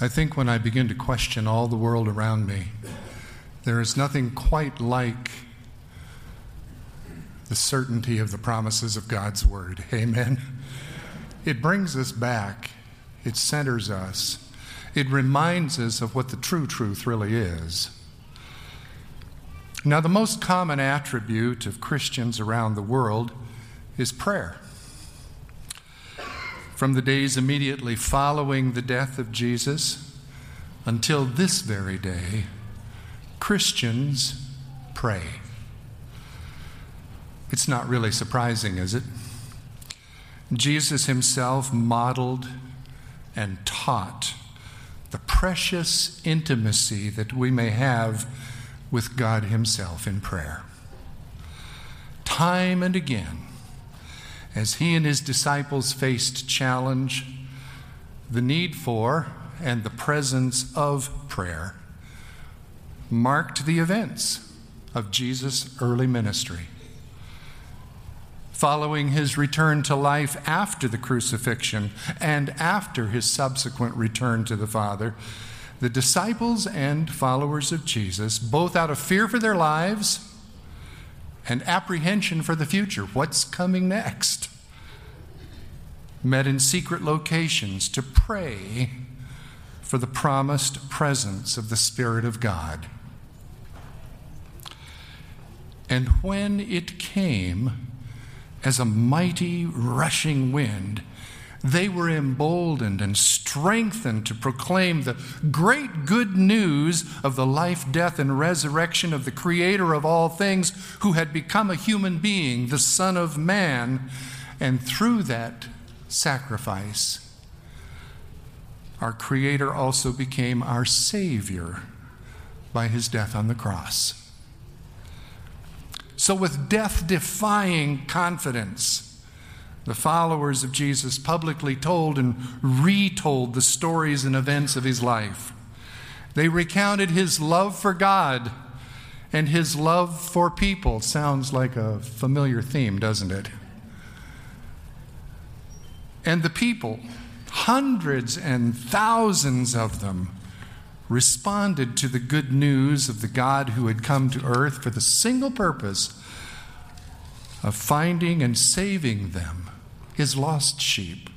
I think when I begin to question all the world around me, there is nothing quite like the certainty of the promises of God's Word. Amen. It brings us back, it centers us, it reminds us of what the true truth really is. Now, the most common attribute of Christians around the world is prayer. From the days immediately following the death of Jesus until this very day, Christians pray. It's not really surprising, is it? Jesus himself modeled and taught the precious intimacy that we may have with God Himself in prayer. Time and again, as He and His disciples faced challenge, the need for and the presence of prayer marked the events of Jesus' early ministry. Following his return to life after the crucifixion and after his subsequent return to the Father, the disciples and followers of Jesus, both out of fear for their lives and apprehension for the future, what's coming next, met in secret locations to pray for the promised presence of the Spirit of God. And when it came as a mighty rushing wind, they were emboldened and strengthened to proclaim the great good news of the life, death, and resurrection of the Creator of all things, who had become a human being, the Son of Man. And through that sacrifice, our Creator also became our Savior by his death on the cross. So, with death defying confidence, the followers of Jesus publicly told and retold the stories and events of his life. They recounted his love for God and his love for people. Sounds like a familiar theme, doesn't it? And the people, hundreds and thousands of them, responded to the good news of the God who had come to earth for the single purpose of finding and saving them his lost sheep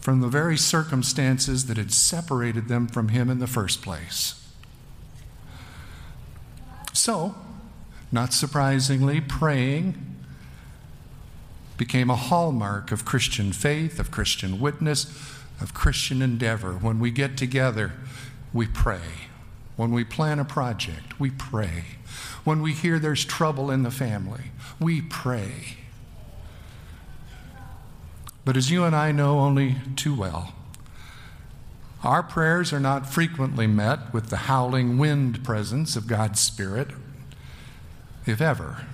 from the very circumstances that had separated them from him in the first place. So, not surprisingly, praying became a hallmark of Christian faith, of Christian witness, of Christian endeavor. When we get together, we pray. When we plan a project, we pray. When we hear there's trouble in the family, we pray. But as you and I know only too well, our prayers are not frequently met with the howling wind presence of God's Spirit, if ever.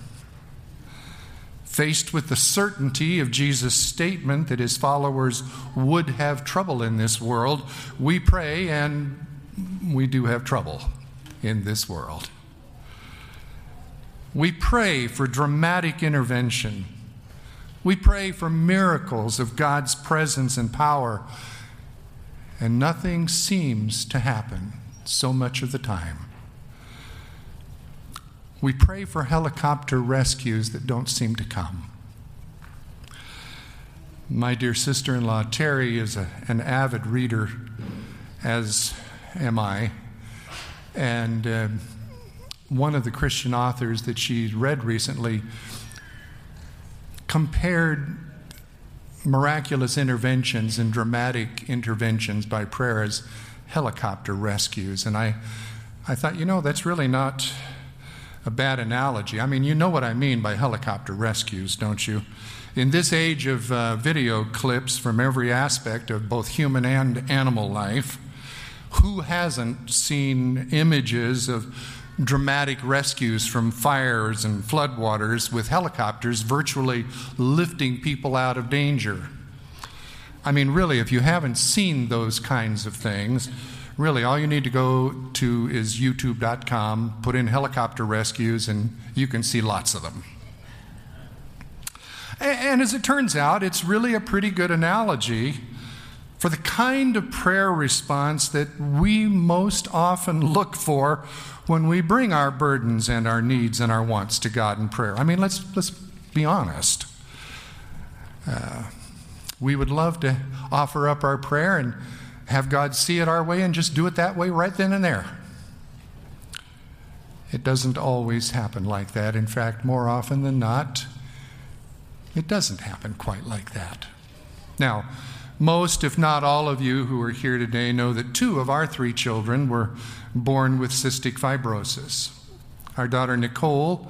Faced with the certainty of Jesus' statement that his followers would have trouble in this world, we pray and we do have trouble in this world. We pray for dramatic intervention we pray for miracles of God's presence and power, and nothing seems to happen so much of the time. We pray for helicopter rescues that don't seem to come. My dear sister in law, Terry, is a, an avid reader, as am I. And uh, one of the Christian authors that she read recently compared miraculous interventions and dramatic interventions by prayer as helicopter rescues. And I, I thought, you know, that's really not a bad analogy. I mean, you know what I mean by helicopter rescues, don't you? In this age of uh, video clips from every aspect of both human and animal life, who hasn't seen images of dramatic rescues from fires and floodwaters with helicopters virtually lifting people out of danger. I mean, really, if you haven't seen those kinds of things, really all you need to go to is youtube.com, put in helicopter rescues, and you can see lots of them. And as it turns out, it's really a pretty good analogy for the kind of prayer response that we most often look for when we bring our burdens and our needs and our wants to God in prayer. I mean, let's, let's be honest. Uh, we would love to offer up our prayer and have God see it our way and just do it that way right then and there. It doesn't always happen like that. In fact, more often than not, it doesn't happen quite like that. Now, most, if not all of you who are here today, know that two of our three children were born with cystic fibrosis. Our daughter Nicole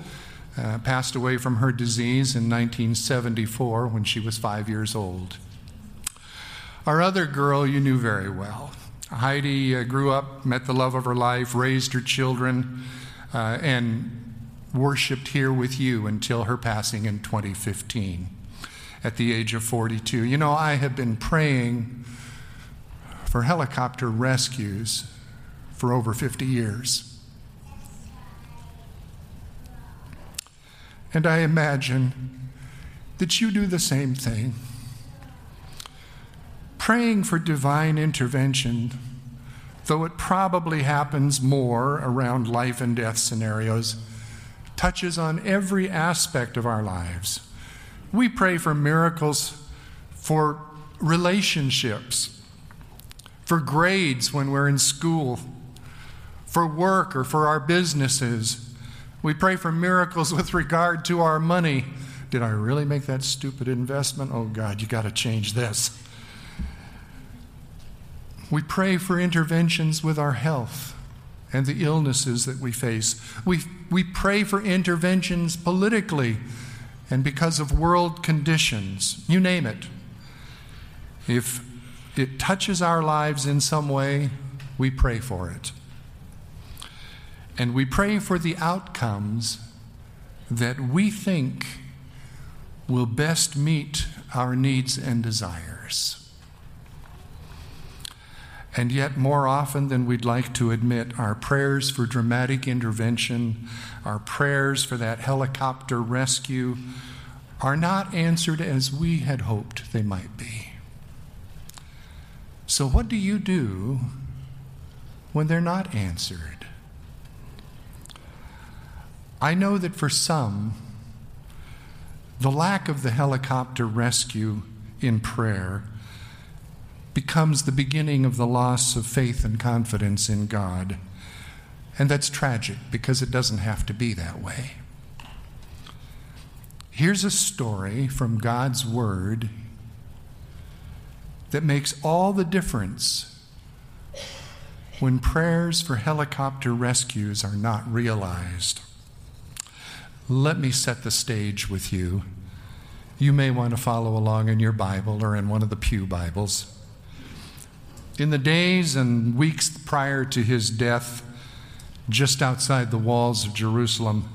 uh, passed away from her disease in 1974 when she was five years old. Our other girl you knew very well. Heidi uh, grew up, met the love of her life, raised her children, uh, and worshiped here with you until her passing in 2015 at the age of 42. You know, I have been praying for helicopter rescues for over 50 years. And I imagine that you do the same thing. Praying for divine intervention, though it probably happens more around life and death scenarios, touches on every aspect of our lives. We pray for miracles for relationships, for grades when we're in school, for work or for our businesses. We pray for miracles with regard to our money. Did I really make that stupid investment? Oh, God, you got to change this. We pray for interventions with our health and the illnesses that we face. We, we pray for interventions politically and because of world conditions, you name it. If it touches our lives in some way, we pray for it. And we pray for the outcomes that we think will best meet our needs and desires. And yet, more often than we'd like to admit, our prayers for dramatic intervention, our prayers for that helicopter rescue, are not answered as we had hoped they might be. So, what do you do when they're not answered? I know that for some, the lack of the helicopter rescue in prayer becomes the beginning of the loss of faith and confidence in God. And that's tragic because it doesn't have to be that way. Here's a story from God's Word that makes all the difference when prayers for helicopter rescues are not realized. Let me set the stage with you. You may want to follow along in your Bible or in one of the Pew Bibles. In the days and weeks prior to his death, just outside the walls of Jerusalem,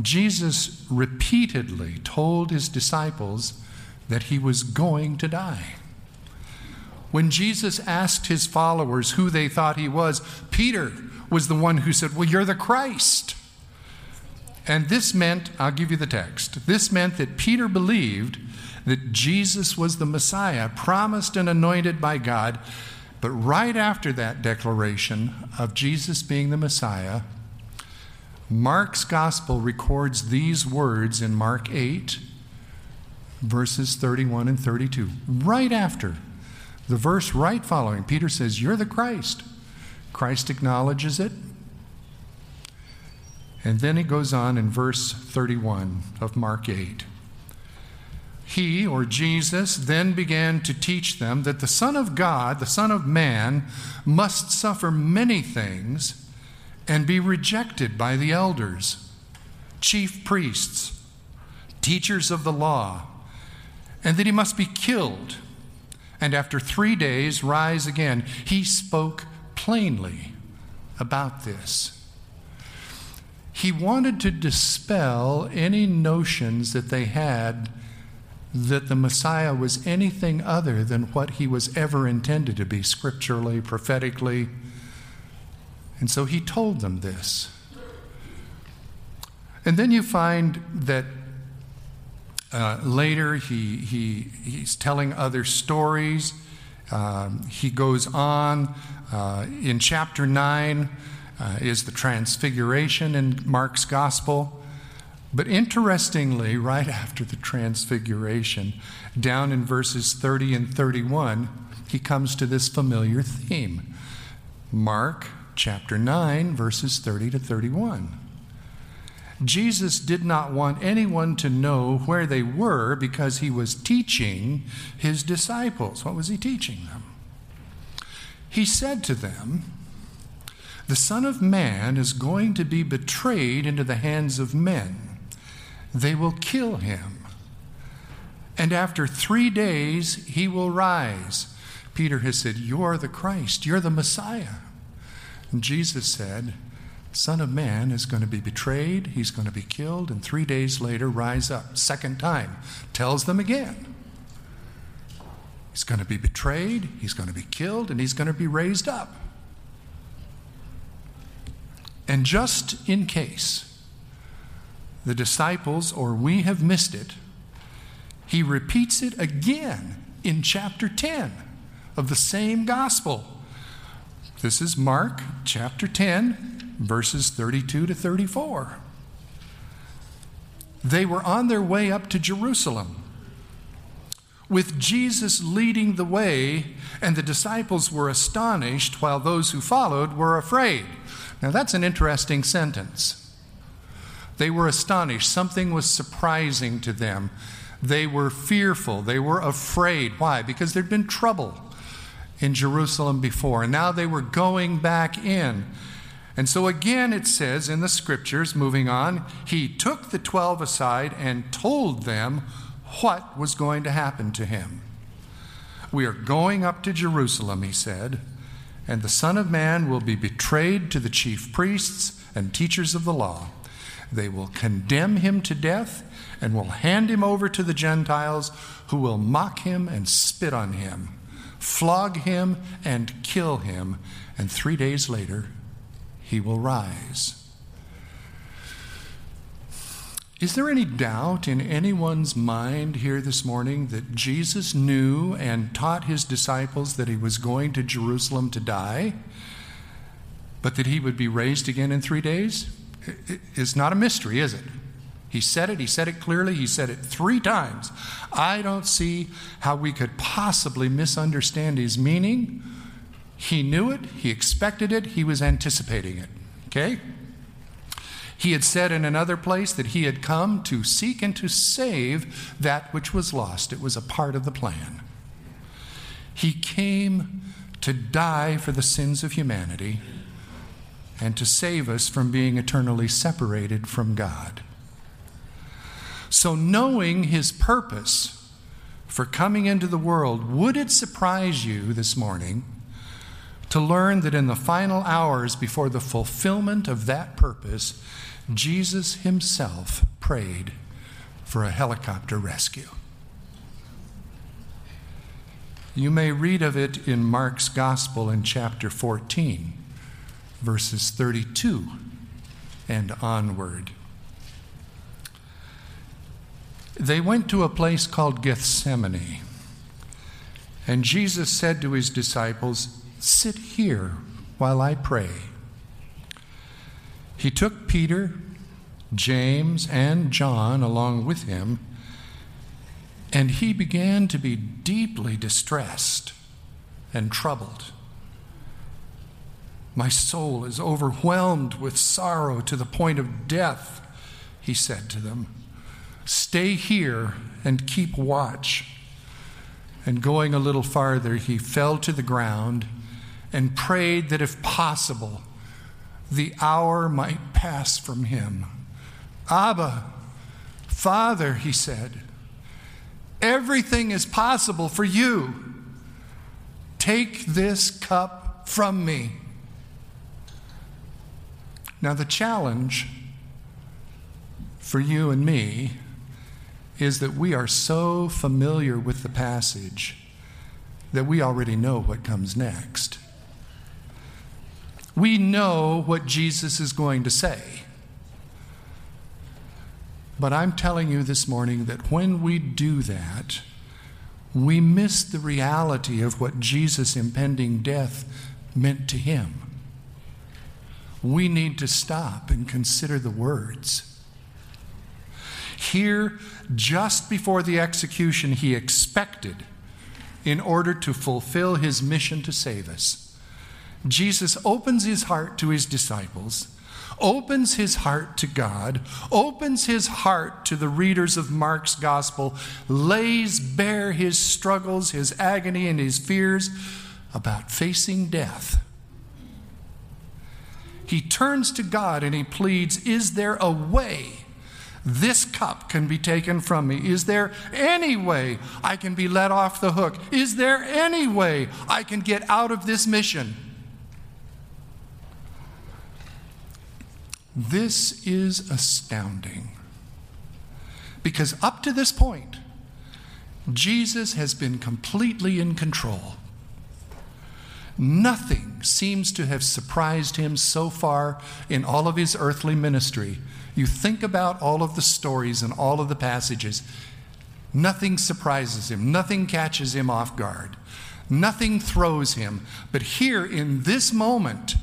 Jesus repeatedly told his disciples that he was going to die. When Jesus asked his followers who they thought he was, Peter was the one who said, Well, you're the Christ. And this meant, I'll give you the text, this meant that Peter believed that Jesus was the Messiah, promised and anointed by God, but right after that declaration of Jesus being the Messiah, Mark's gospel records these words in Mark 8, verses 31 and 32. Right after the verse right following, Peter says, You're the Christ. Christ acknowledges it. And then he goes on in verse 31 of Mark 8 he, or Jesus, then began to teach them that the Son of God, the Son of Man, must suffer many things and be rejected by the elders, chief priests, teachers of the law, and that he must be killed and after three days rise again. He spoke plainly about this. He wanted to dispel any notions that they had that the Messiah was anything other than what he was ever intended to be, scripturally, prophetically. And so he told them this. And then you find that uh, later he, he, he's telling other stories. Um, he goes on uh, in chapter 9 uh, is the transfiguration in Mark's gospel. But interestingly, right after the transfiguration, down in verses 30 and 31, he comes to this familiar theme. Mark chapter 9, verses 30 to 31. Jesus did not want anyone to know where they were because he was teaching his disciples. What was he teaching them? He said to them, The Son of Man is going to be betrayed into the hands of men. They will kill him. And after three days, he will rise. Peter has said, You're the Christ, you're the Messiah. And Jesus said, Son of Man is going to be betrayed, he's going to be killed, and three days later rise up. Second time, tells them again. He's going to be betrayed, he's going to be killed, and he's going to be raised up. And just in case the disciples or we have missed it, he repeats it again in chapter 10 of the same gospel. This is Mark chapter 10, verses 32 to 34. They were on their way up to Jerusalem with Jesus leading the way, and the disciples were astonished while those who followed were afraid. Now, that's an interesting sentence. They were astonished. Something was surprising to them. They were fearful. They were afraid. Why? Because there'd been trouble in Jerusalem before, and now they were going back in. And so again, it says in the scriptures, moving on, he took the twelve aside and told them what was going to happen to him. We are going up to Jerusalem, he said, and the Son of Man will be betrayed to the chief priests and teachers of the law. They will condemn him to death and will hand him over to the Gentiles, who will mock him and spit on him flog him, and kill him, and three days later he will rise. Is there any doubt in anyone's mind here this morning that Jesus knew and taught his disciples that he was going to Jerusalem to die, but that he would be raised again in three days? It's not a mystery, is it? He said it, he said it clearly, he said it three times. I don't see how we could possibly misunderstand his meaning. He knew it, he expected it, he was anticipating it. Okay? He had said in another place that he had come to seek and to save that which was lost. It was a part of the plan. He came to die for the sins of humanity and to save us from being eternally separated from God. So, knowing his purpose for coming into the world, would it surprise you this morning to learn that in the final hours before the fulfillment of that purpose, Jesus himself prayed for a helicopter rescue? You may read of it in Mark's Gospel in chapter 14, verses 32 and onward. They went to a place called Gethsemane. And Jesus said to his disciples, Sit here while I pray. He took Peter, James, and John along with him, and he began to be deeply distressed and troubled. My soul is overwhelmed with sorrow to the point of death, he said to them. Stay here and keep watch. And going a little farther, he fell to the ground and prayed that if possible, the hour might pass from him. Abba, Father, he said, everything is possible for you. Take this cup from me. Now, the challenge for you and me is that we are so familiar with the passage that we already know what comes next. We know what Jesus is going to say. But I'm telling you this morning that when we do that, we miss the reality of what Jesus' impending death meant to him. We need to stop and consider the words. Here, just before the execution, he expected in order to fulfill his mission to save us. Jesus opens his heart to his disciples, opens his heart to God, opens his heart to the readers of Mark's gospel, lays bare his struggles, his agony, and his fears about facing death. He turns to God and he pleads, Is there a way? This cup can be taken from me. Is there any way I can be let off the hook? Is there any way I can get out of this mission? This is astounding. Because up to this point, Jesus has been completely in control. Nothing seems to have surprised him so far in all of his earthly ministry you think about all of the stories and all of the passages, nothing surprises him, nothing catches him off guard, nothing throws him. But here in this moment,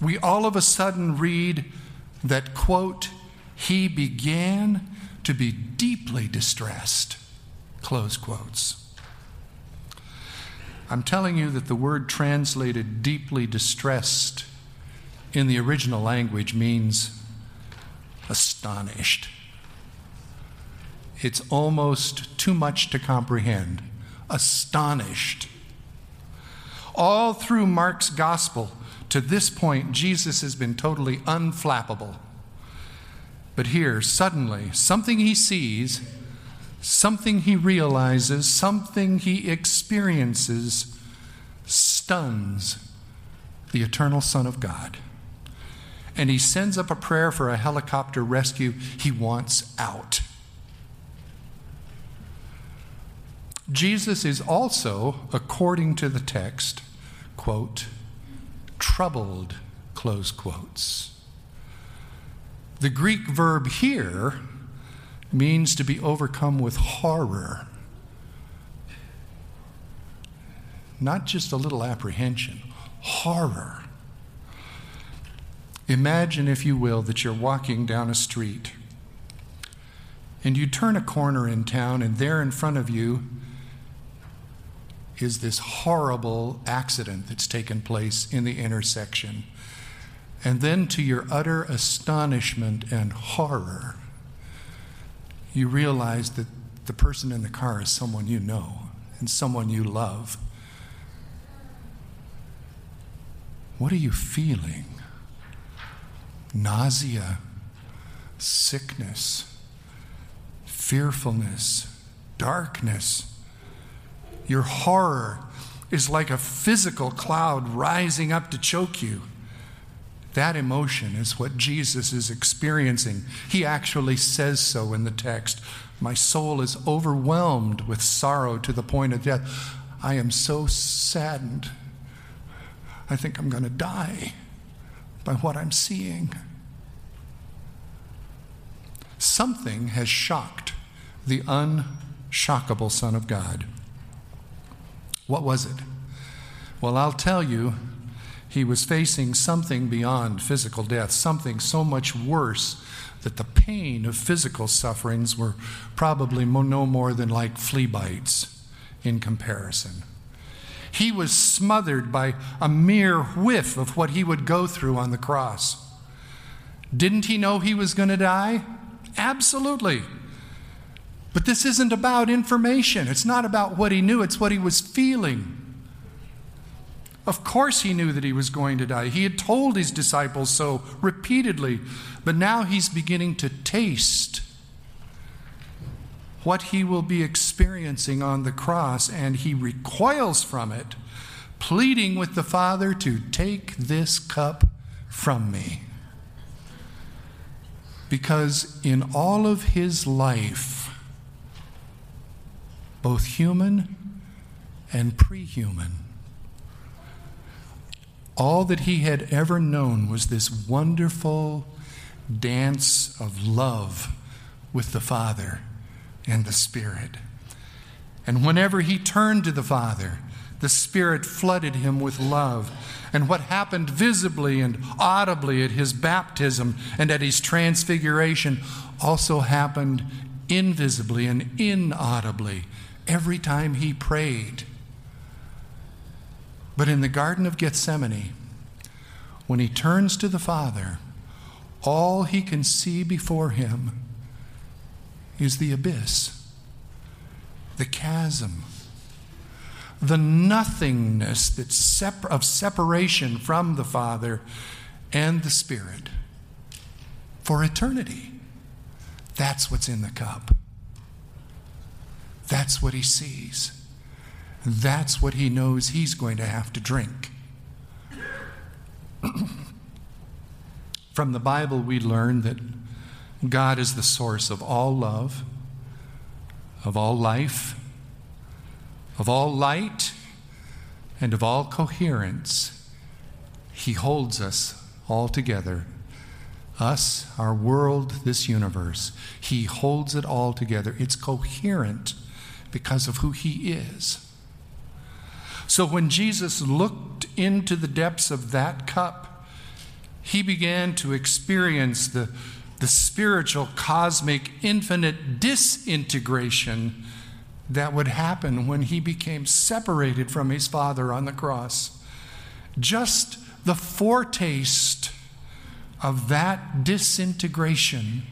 we all of a sudden read that, quote, he began to be deeply distressed, close quotes. I'm telling you that the word translated deeply distressed in the original language means astonished. It's almost too much to comprehend. Astonished. All through Mark's gospel, to this point, Jesus has been totally unflappable. But here, suddenly, something he sees, something he realizes, something he experiences stuns the eternal Son of God and he sends up a prayer for a helicopter rescue. He wants out. Jesus is also, according to the text, quote, troubled, close quotes. The Greek verb here means to be overcome with horror, not just a little apprehension, horror. Imagine, if you will, that you're walking down a street and you turn a corner in town, and there in front of you is this horrible accident that's taken place in the intersection. And then, to your utter astonishment and horror, you realize that the person in the car is someone you know and someone you love. What are you feeling? nausea, sickness, fearfulness, darkness. Your horror is like a physical cloud rising up to choke you. That emotion is what Jesus is experiencing. He actually says so in the text. My soul is overwhelmed with sorrow to the point of death. I am so saddened. I think I'm going to die by what I'm seeing. Something has shocked the unshockable Son of God. What was it? Well, I'll tell you, he was facing something beyond physical death, something so much worse that the pain of physical sufferings were probably no more than like flea bites in comparison. He was smothered by a mere whiff of what he would go through on the cross. Didn't he know he was going to die? Absolutely. But this isn't about information. It's not about what he knew, it's what he was feeling. Of course, he knew that he was going to die. He had told his disciples so repeatedly, but now he's beginning to taste what he will be experiencing on the cross, and he recoils from it, pleading with the Father to take this cup from me. Because in all of his life, both human and pre human, all that he had ever known was this wonderful dance of love with the Father and the Spirit. And whenever he turned to the Father, the Spirit flooded him with love. And what happened visibly and audibly at his baptism and at his transfiguration also happened invisibly and inaudibly every time he prayed. But in the Garden of Gethsemane, when he turns to the Father, all he can see before him is the abyss, the chasm, the nothingness that's separ- of separation from the Father and the Spirit for eternity. That's what's in the cup. That's what he sees. That's what he knows he's going to have to drink. From the Bible, we learn that God is the source of all love, of all life, of all light, and of all coherence. He holds us all together. Us, our world, this universe. He holds it all together. It's coherent because of who He is. So when Jesus looked into the depths of that cup, he began to experience the, the spiritual, cosmic, infinite disintegration that would happen when he became separated from his Father on the cross. Just the foretaste of that disintegration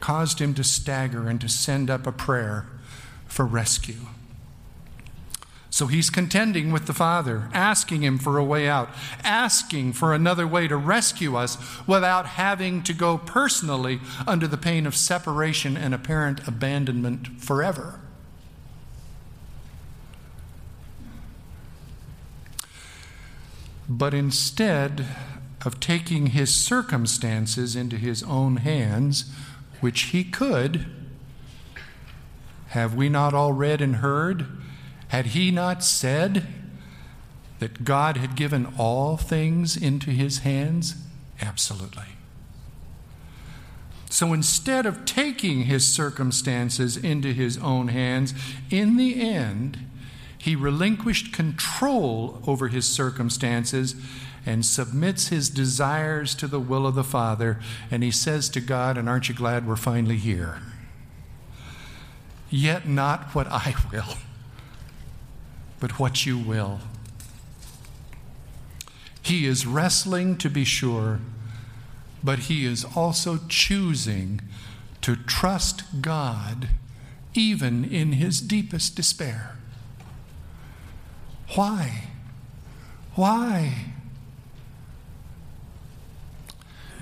caused him to stagger and to send up a prayer for rescue. So he's contending with the Father, asking him for a way out, asking for another way to rescue us without having to go personally under the pain of separation and apparent abandonment forever. But instead of taking his circumstances into his own hands, which he could, have we not all read and heard? Had he not said that God had given all things into his hands? Absolutely. So instead of taking his circumstances into his own hands, in the end, he relinquished control over his circumstances and submits his desires to the will of the Father. And he says to God, And aren't you glad we're finally here? Yet not what I will but what you will. He is wrestling, to be sure, but he is also choosing to trust God even in his deepest despair. Why? Why?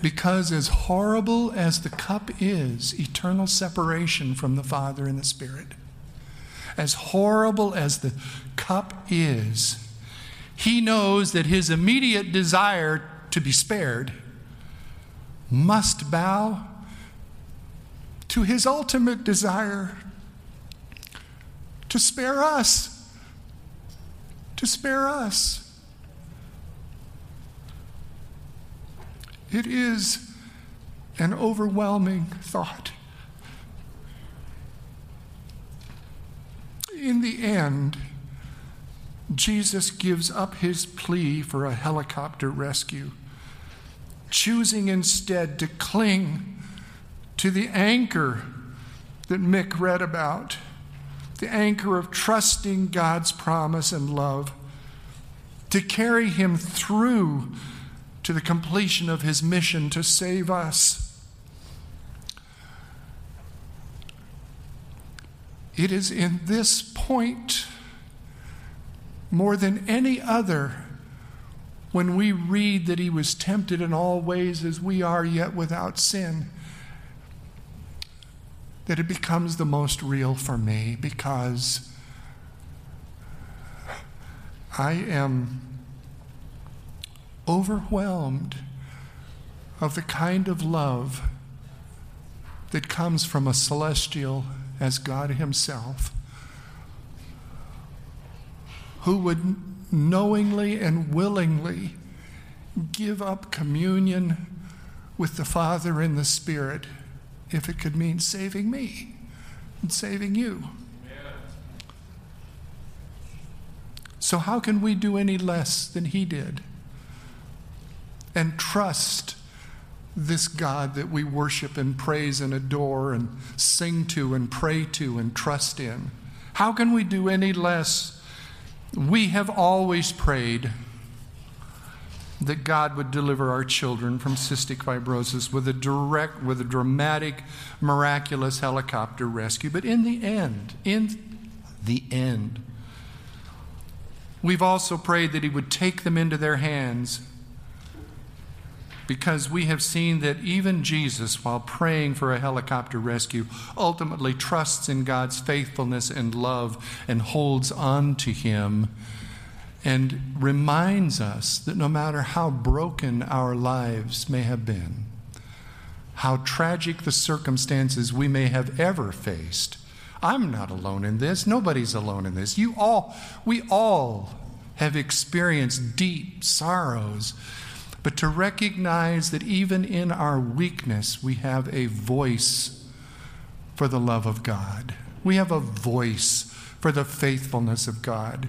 Because, as horrible as the cup is, eternal separation from the Father and the Spirit, as horrible as the cup is, he knows that his immediate desire to be spared must bow to his ultimate desire to spare us. To spare us. It is an overwhelming thought. In the end, Jesus gives up his plea for a helicopter rescue, choosing instead to cling to the anchor that Mick read about the anchor of trusting God's promise and love, to carry him through to the completion of his mission to save us. It is in this point more than any other when we read that he was tempted in all ways as we are, yet without sin, that it becomes the most real for me because I am overwhelmed of the kind of love that comes from a celestial as God Himself who would knowingly and willingly give up communion with the Father and the Spirit if it could mean saving me and saving you. So, how can we do any less than He did? And trust this God that we worship and praise and adore and sing to and pray to and trust in. How can we do any less? We have always prayed that God would deliver our children from cystic fibrosis with a direct, with a dramatic, miraculous helicopter rescue. But in the end, in the end, we've also prayed that He would take them into their hands because we have seen that even Jesus, while praying for a helicopter rescue, ultimately trusts in God's faithfulness and love and holds on to Him and reminds us that no matter how broken our lives may have been, how tragic the circumstances we may have ever faced, I'm not alone in this. Nobody's alone in this. You all, we all have experienced deep sorrows but to recognize that even in our weakness, we have a voice for the love of God. We have a voice for the faithfulness of God.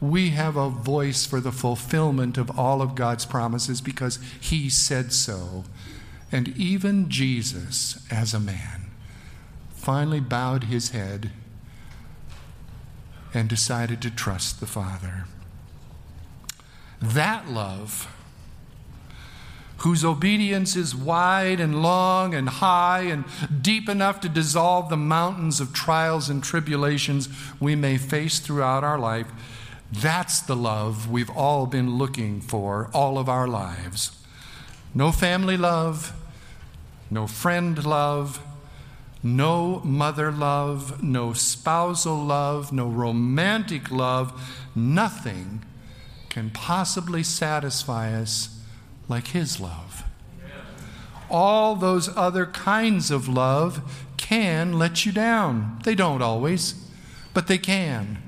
We have a voice for the fulfillment of all of God's promises because He said so. And even Jesus, as a man, finally bowed his head and decided to trust the Father. That love whose obedience is wide and long and high and deep enough to dissolve the mountains of trials and tribulations we may face throughout our life. That's the love we've all been looking for all of our lives. No family love, no friend love, no mother love, no spousal love, no romantic love, nothing can possibly satisfy us like His love. All those other kinds of love can let you down. They don't always, but they can.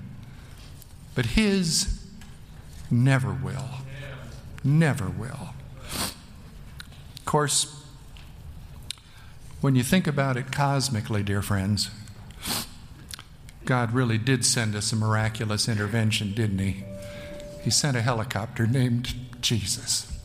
But His never will. Never will. Of course, when you think about it cosmically, dear friends, God really did send us a miraculous intervention, didn't He? He sent a helicopter named Jesus.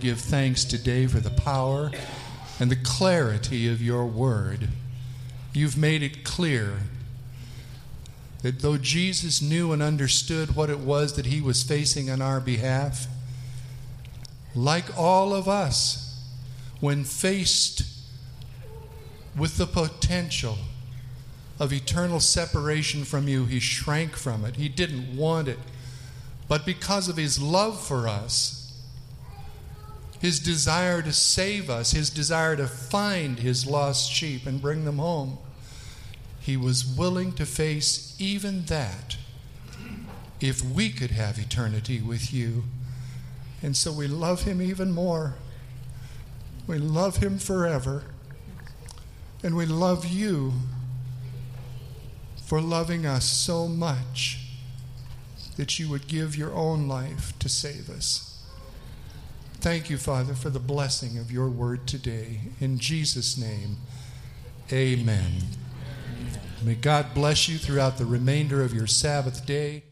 Give thanks today for the power and the clarity of your word. You've made it clear that though Jesus knew and understood what it was that he was facing on our behalf, like all of us, when faced with the potential of eternal separation from you, he shrank from it. He didn't want it. But because of his love for us, his desire to save us, his desire to find his lost sheep and bring them home, he was willing to face even that if we could have eternity with you. And so we love him even more. We love him forever. And we love you for loving us so much that you would give your own life to save us. Thank you, Father, for the blessing of your word today. In Jesus' name, amen. May God bless you throughout the remainder of your Sabbath day.